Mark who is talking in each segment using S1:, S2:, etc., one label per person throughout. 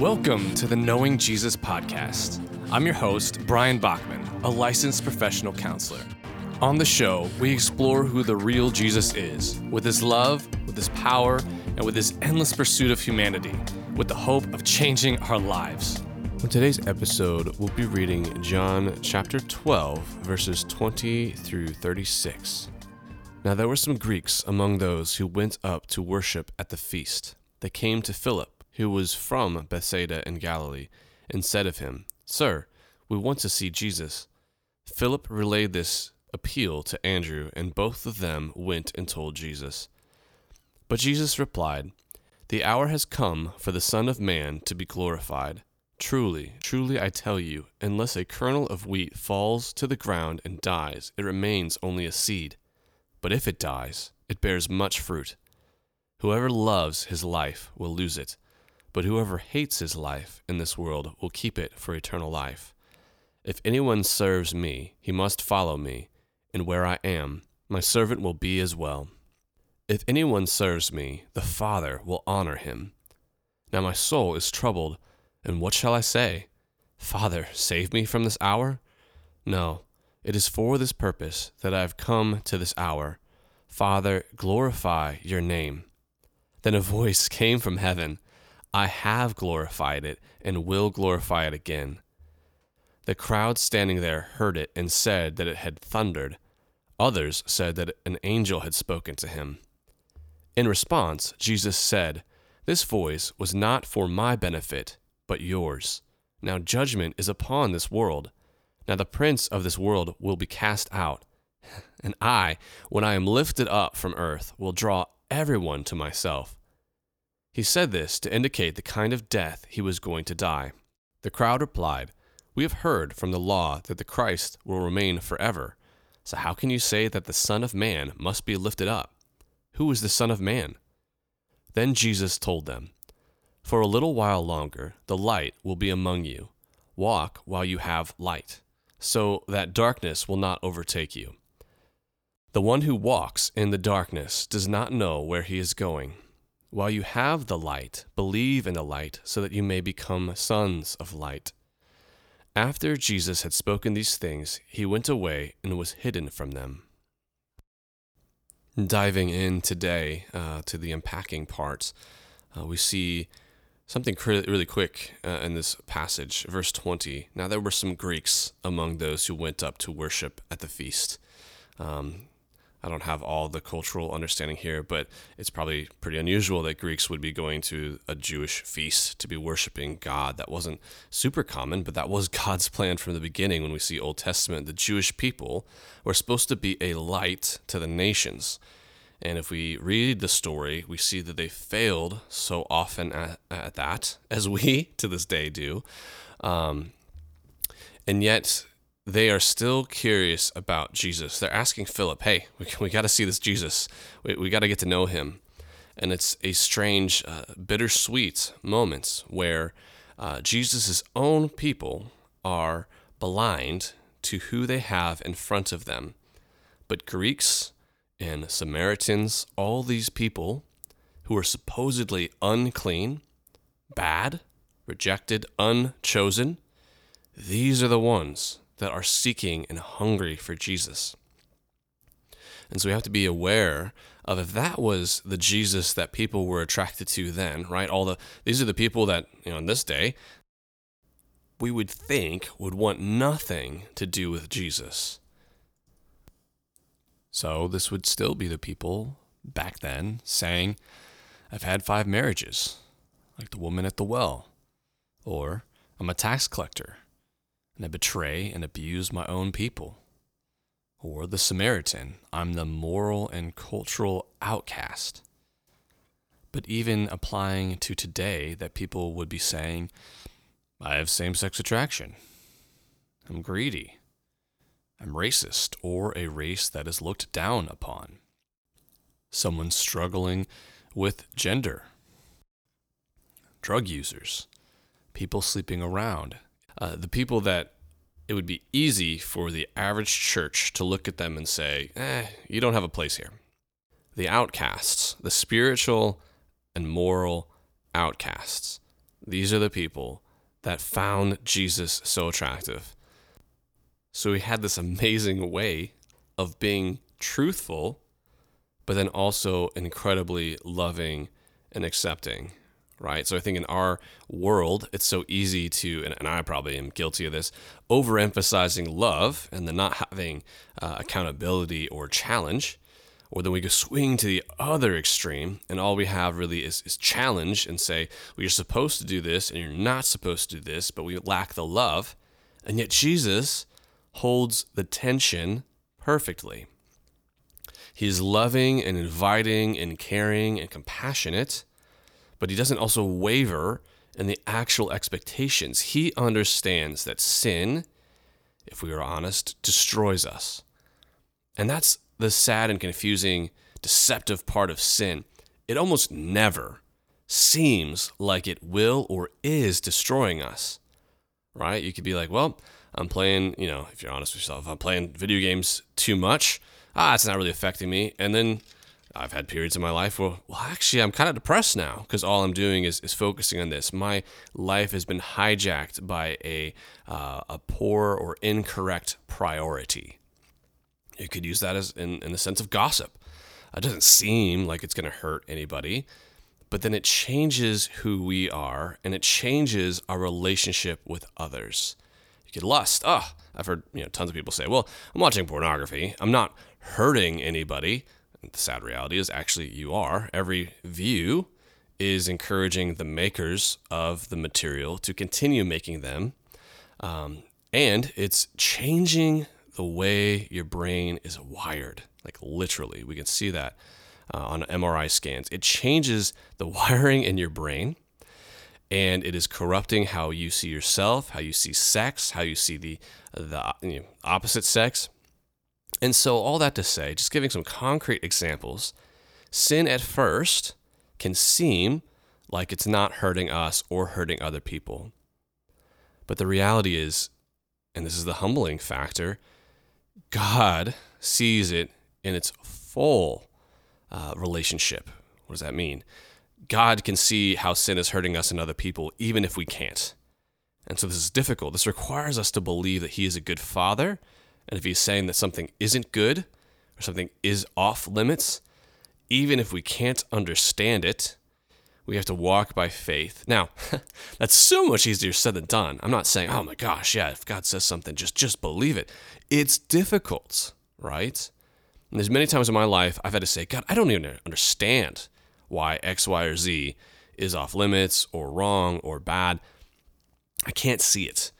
S1: Welcome to the Knowing Jesus podcast. I'm your host, Brian Bachman, a licensed professional counselor. On the show, we explore who the real Jesus is, with his love, with his power, and with his endless pursuit of humanity, with the hope of changing our lives.
S2: On today's episode, we'll be reading John chapter 12, verses 20 through 36. Now there were some Greeks among those who went up to worship at the feast. They came to Philip who was from Bethsaida in Galilee, and said of him, Sir, we want to see Jesus. Philip relayed this appeal to Andrew, and both of them went and told Jesus. But Jesus replied, The hour has come for the Son of Man to be glorified. Truly, truly I tell you, unless a kernel of wheat falls to the ground and dies, it remains only a seed. But if it dies, it bears much fruit. Whoever loves his life will lose it but whoever hates his life in this world will keep it for eternal life. If anyone serves me, he must follow me, and where I am, my servant will be as well. If anyone serves me, the Father will honor him. Now my soul is troubled, and what shall I say? Father, save me from this hour? No, it is for this purpose that I have come to this hour. Father, glorify your name. Then a voice came from heaven. I have glorified it and will glorify it again. The crowd standing there heard it and said that it had thundered. Others said that an angel had spoken to him. In response, Jesus said, This voice was not for my benefit, but yours. Now judgment is upon this world. Now the prince of this world will be cast out. And I, when I am lifted up from earth, will draw everyone to myself. He said this to indicate the kind of death he was going to die. The crowd replied, We have heard from the law that the Christ will remain forever. So how can you say that the Son of Man must be lifted up? Who is the Son of Man? Then Jesus told them, For a little while longer the light will be among you. Walk while you have light, so that darkness will not overtake you. The one who walks in the darkness does not know where he is going. While you have the light, believe in the light, so that you may become sons of light. After Jesus had spoken these things, he went away and was hidden from them. Diving in today uh, to the unpacking part, uh, we see something really quick uh, in this passage, verse 20. Now, there were some Greeks among those who went up to worship at the feast. Um, I don't have all the cultural understanding here, but it's probably pretty unusual that Greeks would be going to a Jewish feast to be worshiping God. That wasn't super common, but that was God's plan from the beginning when we see Old Testament. The Jewish people were supposed to be a light to the nations. And if we read the story, we see that they failed so often at, at that, as we to this day do. Um, and yet, they are still curious about Jesus. They're asking Philip, hey, we, we got to see this Jesus. We, we got to get to know him. And it's a strange, uh, bittersweet moments where uh, Jesus' own people are blind to who they have in front of them. But Greeks and Samaritans, all these people who are supposedly unclean, bad, rejected, unchosen, these are the ones that are seeking and hungry for Jesus. And so we have to be aware of if that was the Jesus that people were attracted to then, right? All the these are the people that, you know, in this day we would think would want nothing to do with Jesus. So this would still be the people back then saying, I've had five marriages, like the woman at the well, or I'm a tax collector, and I betray and abuse my own people. Or the Samaritan, I'm the moral and cultural outcast. But even applying to today, that people would be saying, I have same sex attraction. I'm greedy. I'm racist or a race that is looked down upon. Someone struggling with gender. Drug users. People sleeping around uh, the people that it would be easy for the average church to look at them and say, eh, you don't have a place here. The outcasts, the spiritual and moral outcasts. These are the people that found Jesus so attractive. So he had this amazing way of being truthful, but then also incredibly loving and accepting, right? So I think in our world, it's so easy to, and, and I probably am guilty of this, overemphasizing love and then not having uh, accountability or challenge. Or then we go swing to the other extreme, and all we have really is, is challenge and say, well, you're supposed to do this and you're not supposed to do this, but we lack the love. And yet Jesus holds the tension perfectly. He's loving and inviting and caring and compassionate, but he doesn't also waver in the actual expectations. He understands that sin, if we are honest, destroys us. And that's the sad and confusing, deceptive part of sin. It almost never seems like it will or is destroying us, right? You could be like, well, I'm playing, you know, if you're honest with yourself, I'm playing video games too much. Ah, it's not really affecting me. And then I've had periods in my life where, well, actually, I'm kind of depressed now because all I'm doing is, is focusing on this. My life has been hijacked by a, uh, a poor or incorrect priority. You could use that as in, in the sense of gossip. It doesn't seem like it's going to hurt anybody, but then it changes who we are and it changes our relationship with others. You get lust. Oh, I've heard you know tons of people say, "Well, I'm watching pornography. I'm not hurting anybody." The sad reality is actually you are. Every view is encouraging the makers of the material to continue making them, um, and it's changing the way your brain is wired. Like literally, we can see that uh, on MRI scans. It changes the wiring in your brain and it is corrupting how you see yourself, how you see sex, how you see the the you know, opposite sex. And so all that to say, just giving some concrete examples, sin at first can seem like it's not hurting us or hurting other people. But the reality is, and this is the humbling factor, God sees it in its full uh, relationship. What does that mean? God can see how sin is hurting us and other people, even if we can't. And so this is difficult. This requires us to believe that He is a good Father. And if He's saying that something isn't good or something is off limits, even if we can't understand it, we have to walk by faith. Now, that's so much easier said than done. I'm not saying, oh my gosh, yeah, if God says something, just just believe it. It's difficult, right? And there's many times in my life I've had to say, God, I don't even understand why X, Y, or Z is off limits or wrong or bad. I can't see it.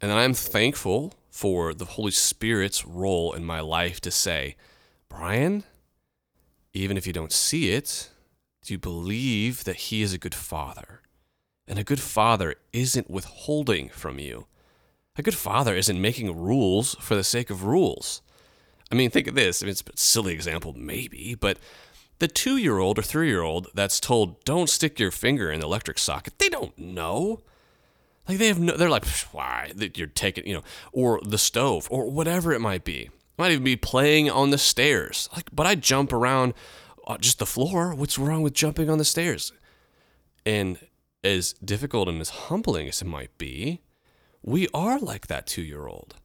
S2: And I'm thankful for the Holy Spirit's role in my life to say, Brian, even if you don't see it, do you believe that He is a good father? And a good father isn't withholding from you. A good father isn't making rules for the sake of rules. I mean, think of this. I mean, it's a silly example, maybe, but the two year old or three year old that's told, don't stick your finger in the electric socket, they don't know. Like they have no, they're like, why? That you're taking, you know, or the stove or whatever it might be. Might even be playing on the stairs. Like, but I jump around uh, just the floor. What's wrong with jumping on the stairs? And as difficult and as humbling as it might be, we are like that two year old.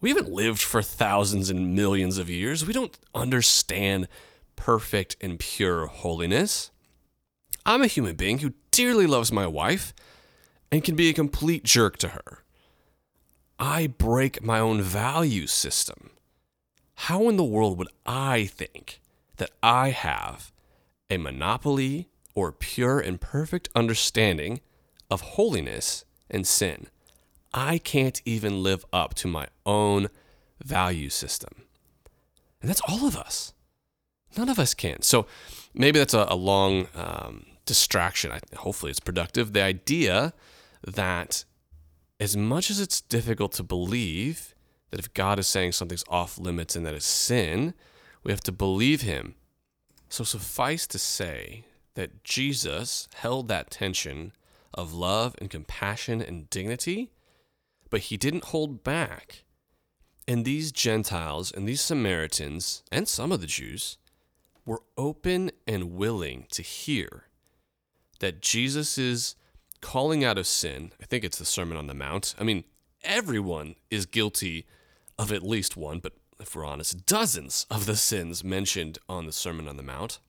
S2: We haven't lived for thousands and millions of years. We don't understand perfect and pure holiness. I'm a human being who dearly loves my wife and can be a complete jerk to her. I break my own value system. How in the world would I think that I have a monopoly or pure and perfect understanding of holiness and sin? I can't even live up to my own value system. And that's all of us. None of us can. So maybe that's a, a long um, distraction. I, hopefully, it's productive. The idea that as much as it's difficult to believe that if God is saying something's off limits and that it's sin, we have to believe him. So suffice to say that Jesus held that tension of love and compassion and dignity, but he didn't hold back. And these Gentiles and these Samaritans and some of the Jews were open and willing to hear that Jesus' calling out of sin. I think it's the Sermon on the Mount. I mean, everyone is guilty of at least one, but if we're honest, dozens of the sins mentioned on the Sermon on the Mount.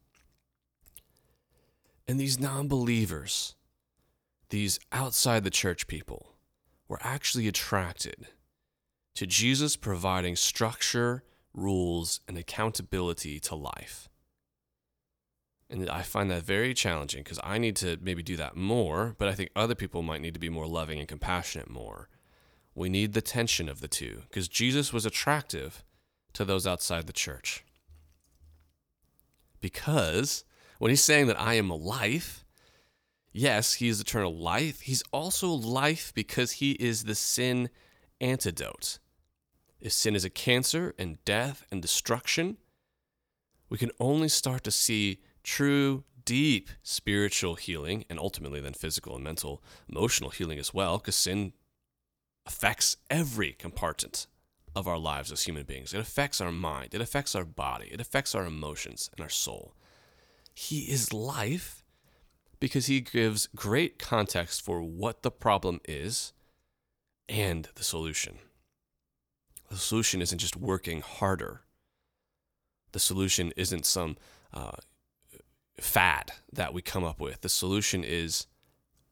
S2: And these non believers, these outside the church people, were actually attracted to Jesus providing structure, rules, and accountability to life. And I find that very challenging because I need to maybe do that more, but I think other people might need to be more loving and compassionate more. We need the tension of the two because Jesus was attractive to those outside the church. Because when he's saying that I am life, yes, he is eternal life. He's also life because he is the sin antidote. If sin is a cancer and death and destruction, we can only start to see true, deep spiritual healing, and ultimately then physical and mental, emotional healing as well, because sin affects every compartment of our lives as human beings. It affects our mind, it affects our body, it affects our emotions and our soul. He is life because he gives great context for what the problem is and the solution. The solution isn't just working harder. The solution isn't some uh, fad that we come up with. The solution is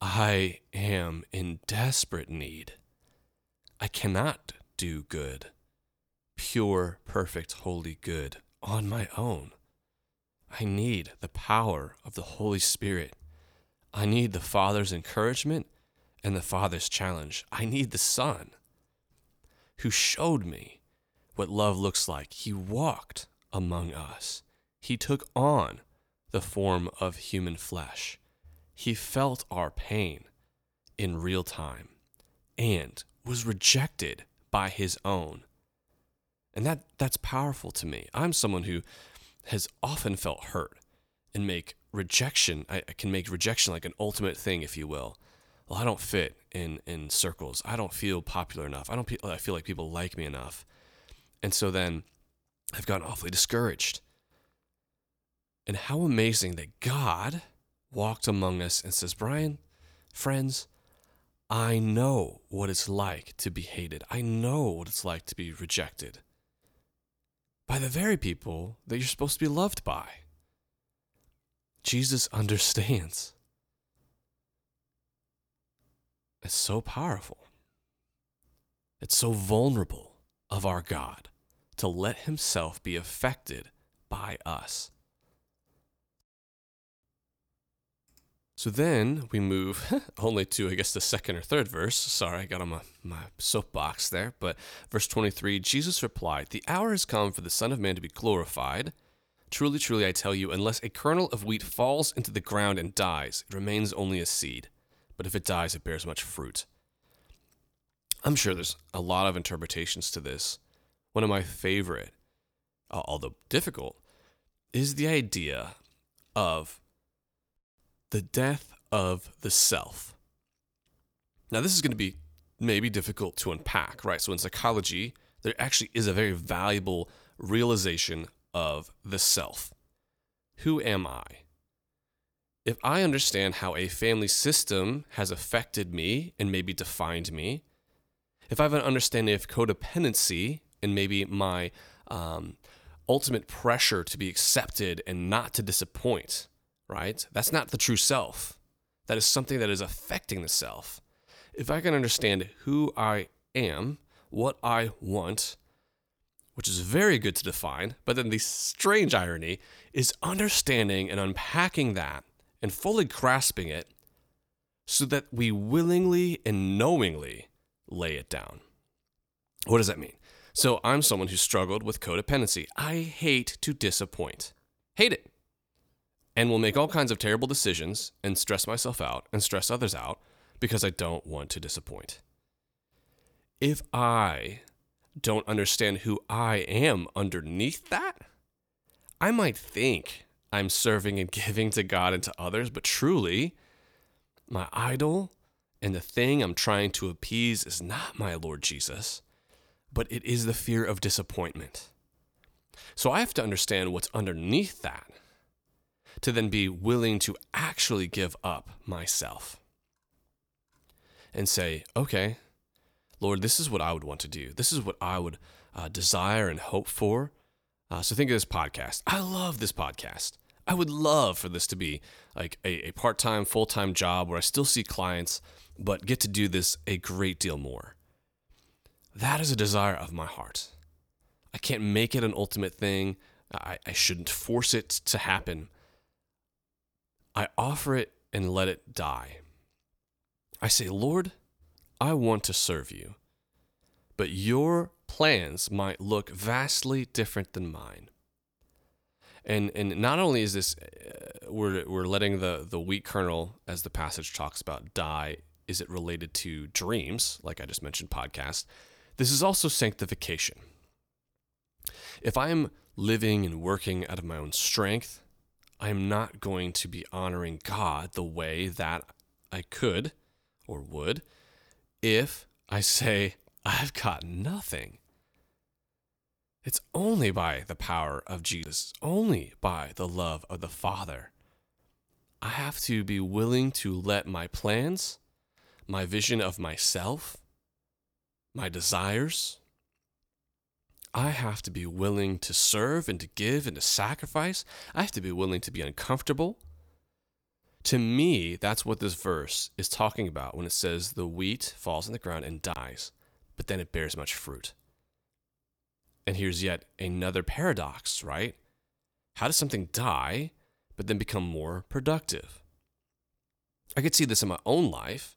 S2: I am in desperate need. I cannot do good, pure, perfect, holy good on my own. I need the power of the Holy Spirit. I need the Father's encouragement and the Father's challenge. I need the Son who showed me what love looks like. He walked among us, He took on the form of human flesh. He felt our pain in real time and was rejected by his own. And that, that's powerful to me. I'm someone who has often felt hurt and make rejection, I, I can make rejection like an ultimate thing, if you will. Well, I don't fit in, in circles. I don't feel popular enough. I don't I feel like people like me enough. And so then I've gotten awfully discouraged. And how amazing that God walked among us and says, Brian, friends, I know what it's like to be hated. I know what it's like to be rejected by the very people that you're supposed to be loved by. Jesus understands. It's so powerful. It's so vulnerable of our God to let himself be affected by us. So then we move only to, I guess, the second or third verse. Sorry, I got on my, my soapbox there. But verse 23 Jesus replied, The hour has come for the Son of Man to be glorified. Truly, truly, I tell you, unless a kernel of wheat falls into the ground and dies, it remains only a seed. But if it dies, it bears much fruit. I'm sure there's a lot of interpretations to this. One of my favorite, although difficult, is the idea of the death of the self. Now, this is going to be maybe difficult to unpack, right? So, in psychology, there actually is a very valuable realization of the self. Who am I? If I understand how a family system has affected me and maybe defined me, if I have an understanding of codependency and maybe my um, ultimate pressure to be accepted and not to disappoint, right? That's not the true self. That is something that is affecting the self. If I can understand who I am, what I want, which is very good to define, but then the strange irony is understanding and unpacking that and fully grasping it so that we willingly and knowingly lay it down. What does that mean? So, I'm someone who struggled with codependency. I hate to disappoint. Hate it and will make all kinds of terrible decisions and stress myself out and stress others out because I don't want to disappoint. If I don't understand who I am underneath that, I might think I'm serving and giving to God and to others, but truly, my idol and the thing I'm trying to appease is not my Lord Jesus, but it is the fear of disappointment. So I have to understand what's underneath that to then be willing to actually give up myself. and say, okay, Lord, this is what I would want to do. This is what I would uh, desire and hope for. Uh, so think of this podcast. I love this podcast. I would love for this to be like a, a part time, full time job where I still see clients, but get to do this a great deal more. That is a desire of my heart. I can't make it an ultimate thing. I, I shouldn't force it to happen. I offer it and let it die. I say, Lord, I want to serve you, but your plans might look vastly different than mine. And, and not only is this, uh, we're, we're letting the, the wheat kernel, as the passage talks about, die. Is it related to dreams, like I just mentioned, podcast? This is also sanctification. If I am living and working out of my own strength, I am not going to be honoring God the way that I could or would if I say, I've got nothing. It's only by the power of Jesus, only by the love of the Father. I have to be willing to let my plans, my vision of myself, my desires, I have to be willing to serve and to give and to sacrifice. I have to be willing to be uncomfortable. To me, that's what this verse is talking about when it says the wheat falls on the ground and dies, but then it bears much fruit. And here's yet another paradox, right? How does something die, but then become more productive? I could see this in my own life.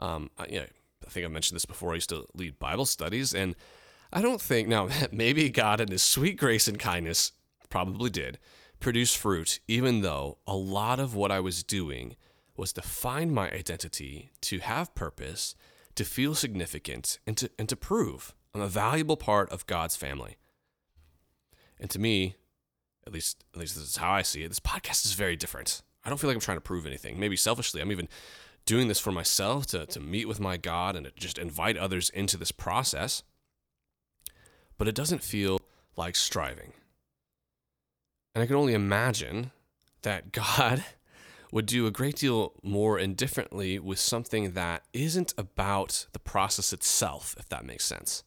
S2: Um, I, you know, I think I mentioned this before. I used to lead Bible studies, and I don't think, now, maybe God in His sweet grace and kindness probably did produce fruit, even though a lot of what I was doing was to find my identity, to have purpose, to feel significant, and to, and to prove I'm a valuable part of God's family. And to me, at least, at least this is how I see it, this podcast is very different. I don't feel like I'm trying to prove anything. Maybe selfishly, I'm even doing this for myself to, to meet with my God and to just invite others into this process but it doesn't feel like striving. And I can only imagine that God would do a great deal more and differently with something that isn't about the process itself, if that makes sense.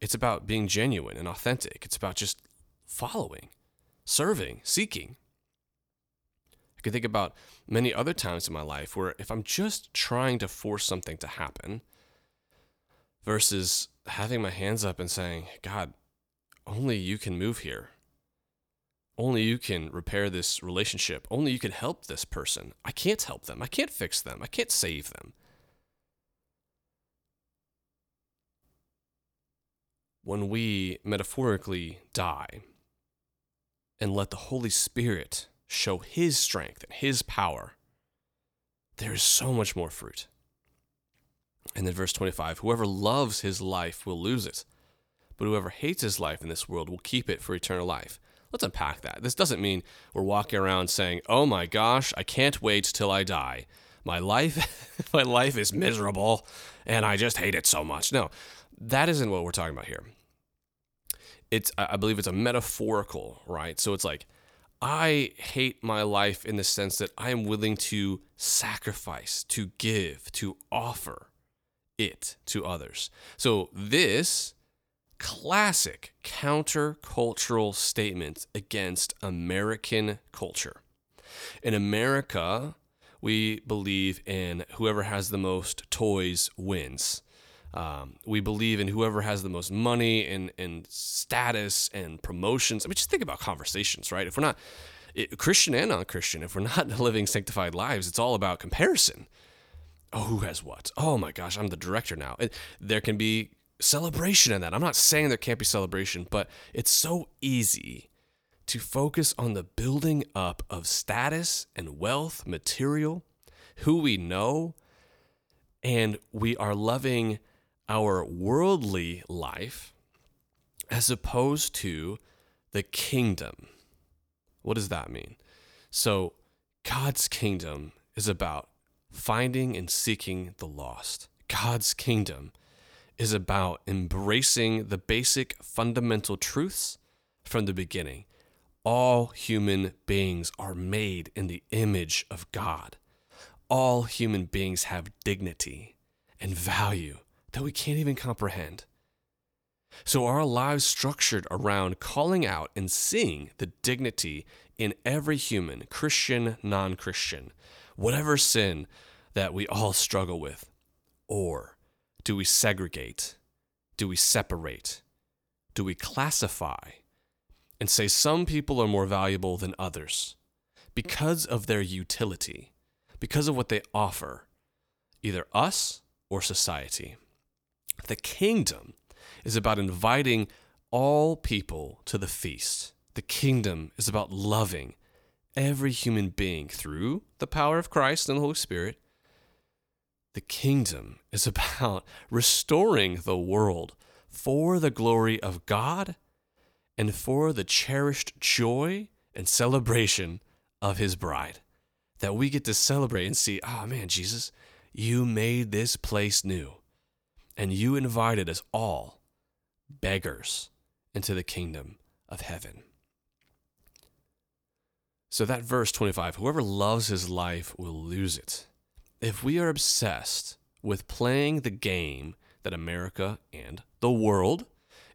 S2: It's about being genuine and authentic. It's about just following, serving, seeking. I can think about many other times in my life where if I'm just trying to force something to happen versus having my hands up and saying, God, only you can move here. Only you can repair this relationship. Only you can help this person. I can't help them. I can't fix them. I can't save them. When we metaphorically die and let the Holy Spirit show His strength and His power, there is so much more fruit. And then verse 25 Whoever loves his life will lose it, but whoever hates his life in this world will keep it for eternal life. Let's unpack that. This doesn't mean we're walking around saying, "Oh my gosh, I can't wait till I die. My life my life is miserable and I just hate it so much." No. That isn't what we're talking about here. It's I believe it's a metaphorical, right? So it's like I hate my life in the sense that I am willing to sacrifice, to give, to offer it to others. So, this classic countercultural statement against American culture. In America, we believe in whoever has the most toys wins. Um, we believe in whoever has the most money and, and status and promotions. I mean, just think about conversations, right? If we're not it, Christian and non Christian, if we're not living sanctified lives, it's all about comparison oh, who has what? Oh my gosh, I'm the director now. And there can be celebration in that. I'm not saying there can't be celebration, but it's so easy to focus on the building up of status and wealth, material, who we know, and we are loving our worldly life as opposed to the kingdom. What does that mean? So, God's kingdom is about finding and seeking the lost. God's kingdom is about embracing the basic fundamental truths from the beginning. All human beings are made in the image of God. All human beings have dignity. and value that we can't even comprehend. So, our lives structured around calling out and seeing the dignity in every human, Christian, non Christian, whatever sin that we all struggle with? Or do we segregate? Do we separate? Do we classify and say some people are more valuable than others because of their utility, because of what they offer, either us or society? The kingdom is about inviting all people to the feast. The kingdom is about loving every human being through the power of Christ and the Holy Spirit. The kingdom is about restoring the world for the glory of God and for the cherished joy and celebration of his bride. That we get to celebrate and see, oh man, Jesus, you made this place new. And you invited us all, beggars, into the kingdom of heaven. So, that verse 25 whoever loves his life will lose it. If we are obsessed with playing the game that America and the world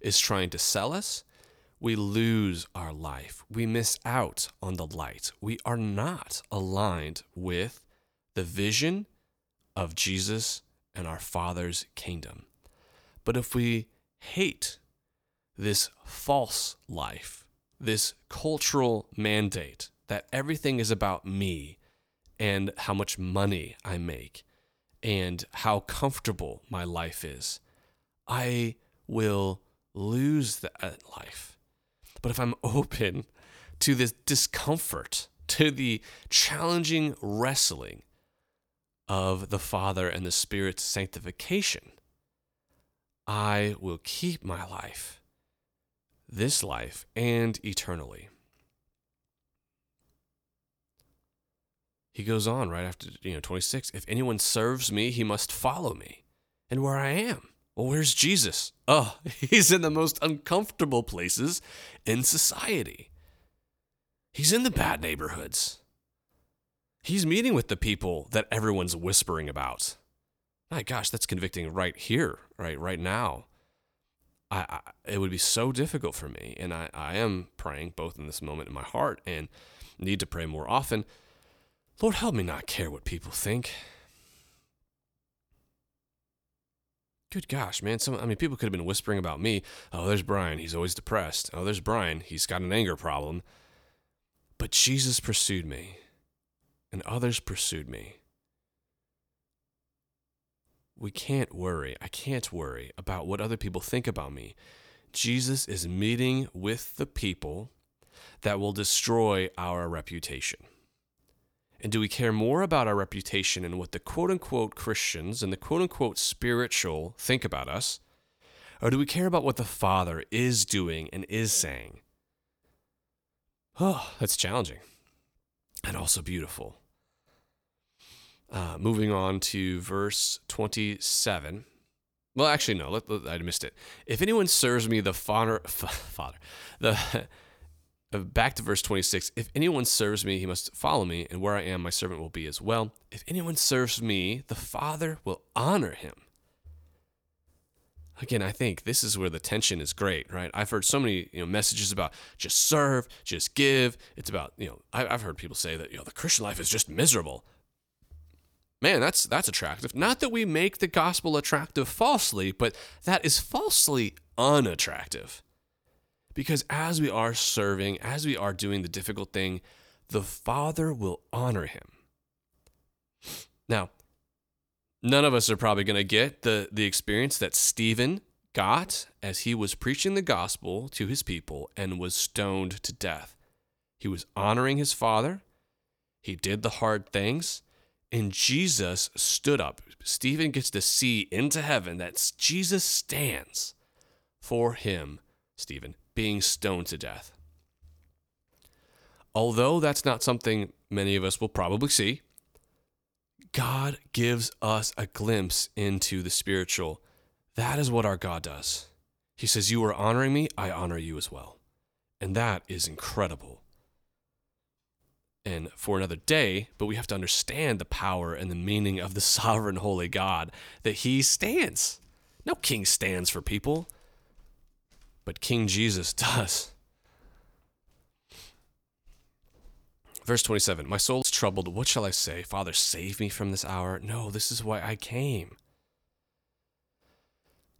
S2: is trying to sell us, we lose our life. We miss out on the light. We are not aligned with the vision of Jesus and our Father's kingdom. But if we hate this false life, this cultural mandate that everything is about me and how much money I make and how comfortable my life is, I will lose that life. But if I'm open to this discomfort, to the challenging wrestling of the Father and the Spirit's sanctification, I will keep my life, this life, and eternally. He goes on right after you know 26 if anyone serves me he must follow me. And where i am? Well where's jesus? Oh he's in the most uncomfortable places in society. He's in the bad neighborhoods. He's meeting with the people that everyone's whispering about. My gosh that's convicting right here right right now. I, I it would be so difficult for me and I, I am praying both in this moment in my heart and need to pray more often Lord, help me not care what people think. Good gosh, man. Some I mean people could have been whispering about me. Oh, there's Brian, he's always depressed. Oh, there's Brian, he's got an anger problem. But Jesus pursued me, and others pursued me. We can't worry. I can't worry about what other people think about me. Jesus is meeting with the people that will destroy our reputation. And do we care more about our reputation and what the quote unquote Christians and the quote unquote spiritual think about us? Or do we care about what the Father is doing and is saying? Oh, that's challenging and also beautiful. Uh, moving on to verse 27. Well, actually, no, let, let, I missed it. If anyone serves me, the father, father, the Uh, back to verse 26 if anyone serves me he must follow me and where i am my servant will be as well. If anyone serves me the father will honor him. Again i think this is where the tension is great right? I've heard so many you know messages about just serve just give. It's about you know I, have heard people say that you know the christian life is just miserable. Man that's that's attractive. Not that we make the gospel attractive falsely but that is falsely unattractive because as we are serving, as we are doing the difficult thing, the Father will honor him. Now, none of us are probably going to get the, the experience that Stephen got as he was preaching the gospel to his people and was stoned to death. He was honoring his Father, he did the hard things, and Jesus stood up. Stephen gets to see into heaven that Jesus stands for him, Stephen, being stoned to death. Although that's not something many of us will probably see, God gives us a glimpse into the spiritual. That is what our God does. He says, You are honoring me, I honor you as well. And that is incredible. and for another day, but we have to understand the power and the meaning of the sovereign holy God that he stands. No king stands for people, but King Jesus does. Verse 27 My soul is troubled. What shall I say? Father, save me from this hour. No, this is why I came.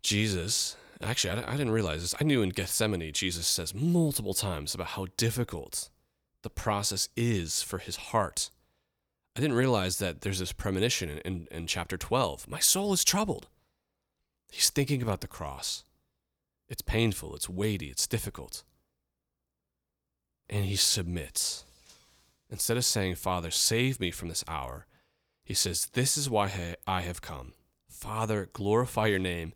S2: Jesus, actually, I, didn't realize this. I knew in Gethsemane, Jesus says multiple times about how difficult the process is for his heart. I didn't realize that there's this premonition in, in, in chapter 12. My soul is troubled. He's thinking about the cross. It's painful, it's weighty, it's difficult. And he submits. Instead of saying, Father, save me from this hour, he says, This is why I have come. Father, glorify your name.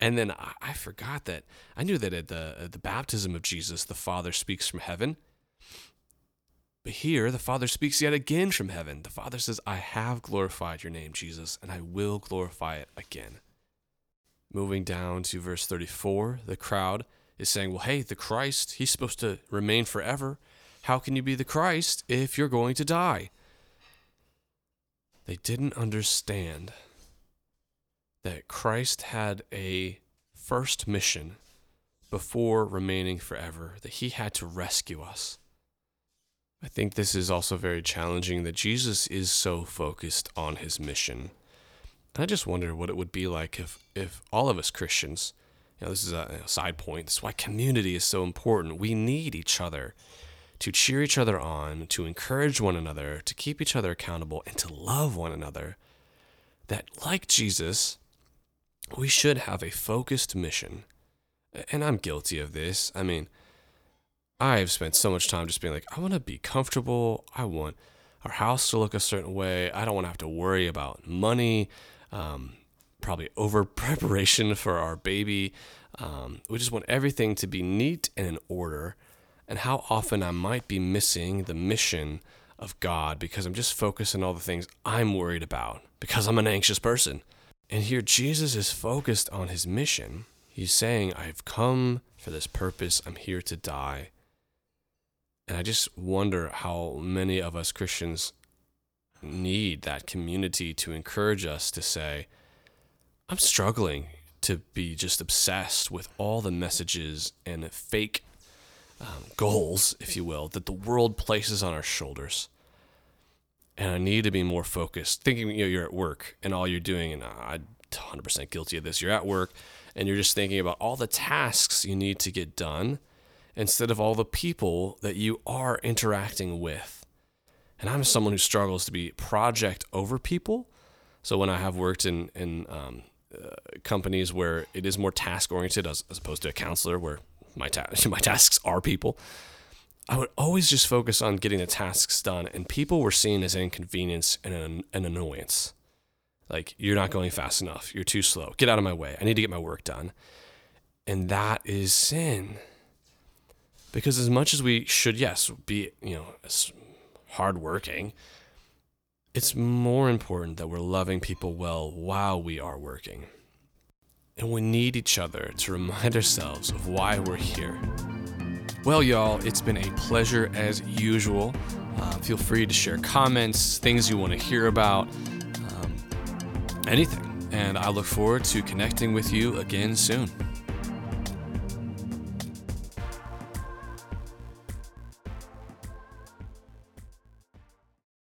S2: And then I, I forgot that. I knew that at the, at the baptism of Jesus, the Father speaks from heaven. But here, the Father speaks yet again from heaven. The Father says, I have glorified your name, Jesus, and I will glorify it again. Moving down to verse 34, the crowd is saying, Well, hey, the Christ, he's supposed to remain forever. How can you be the Christ if you're going to die? They didn't understand that Christ had a first mission before remaining forever, that he had to rescue us. I think this is also very challenging that Jesus is so focused on his mission. And I just wonder what it would be like if, if all of us Christians, you know, this is a, side point, this is why community is so important. We need each other to cheer each other on, to encourage one another, to keep each other accountable, and to love one another. That, like Jesus, we should have a focused mission. And I'm guilty of this. I mean, I've spent so much time just being like, I want to be comfortable. I want our house to look a certain way. I don't want to have to worry about money, um, probably over preparation for our baby. Um, we just want everything to be neat and in order and how often I might be missing the mission of God because I'm just focused on all the things I'm worried about because I'm an anxious person. And here Jesus is focused on his mission. He's saying, I've come for this purpose, I'm here to die. And I just wonder how many of us Christians need that community to encourage us to say, I'm struggling to be just obsessed with all the messages and fake um, goals, if you will, that the world places on our shoulders. And I need to be more focused. Thinking, you know, you're at work and all you're doing, and I'm 100% guilty of this. You're at work and you're just thinking about all the tasks you need to get done instead of all the people that you are interacting with. And I'm someone who struggles to be project over people. So when I have worked in, in um, uh, companies where it is more task oriented as, as opposed to a counselor where my ta- my tasks are people. I would always just focus on getting the tasks done, and people were seen as an inconvenience and an, an annoyance. Like you're not going fast enough. You're too slow. Get out of my way. I need to get my work done, and that is sin. Because as much as we should, yes, be you know hardworking, it's more important that we're loving people well while we are working and we need each other to remind ourselves of why we're here. Well, y'all, it's been a pleasure as usual. Uh, feel free to share comments, things you want to hear about, um, anything. And I look forward to connecting with you again soon.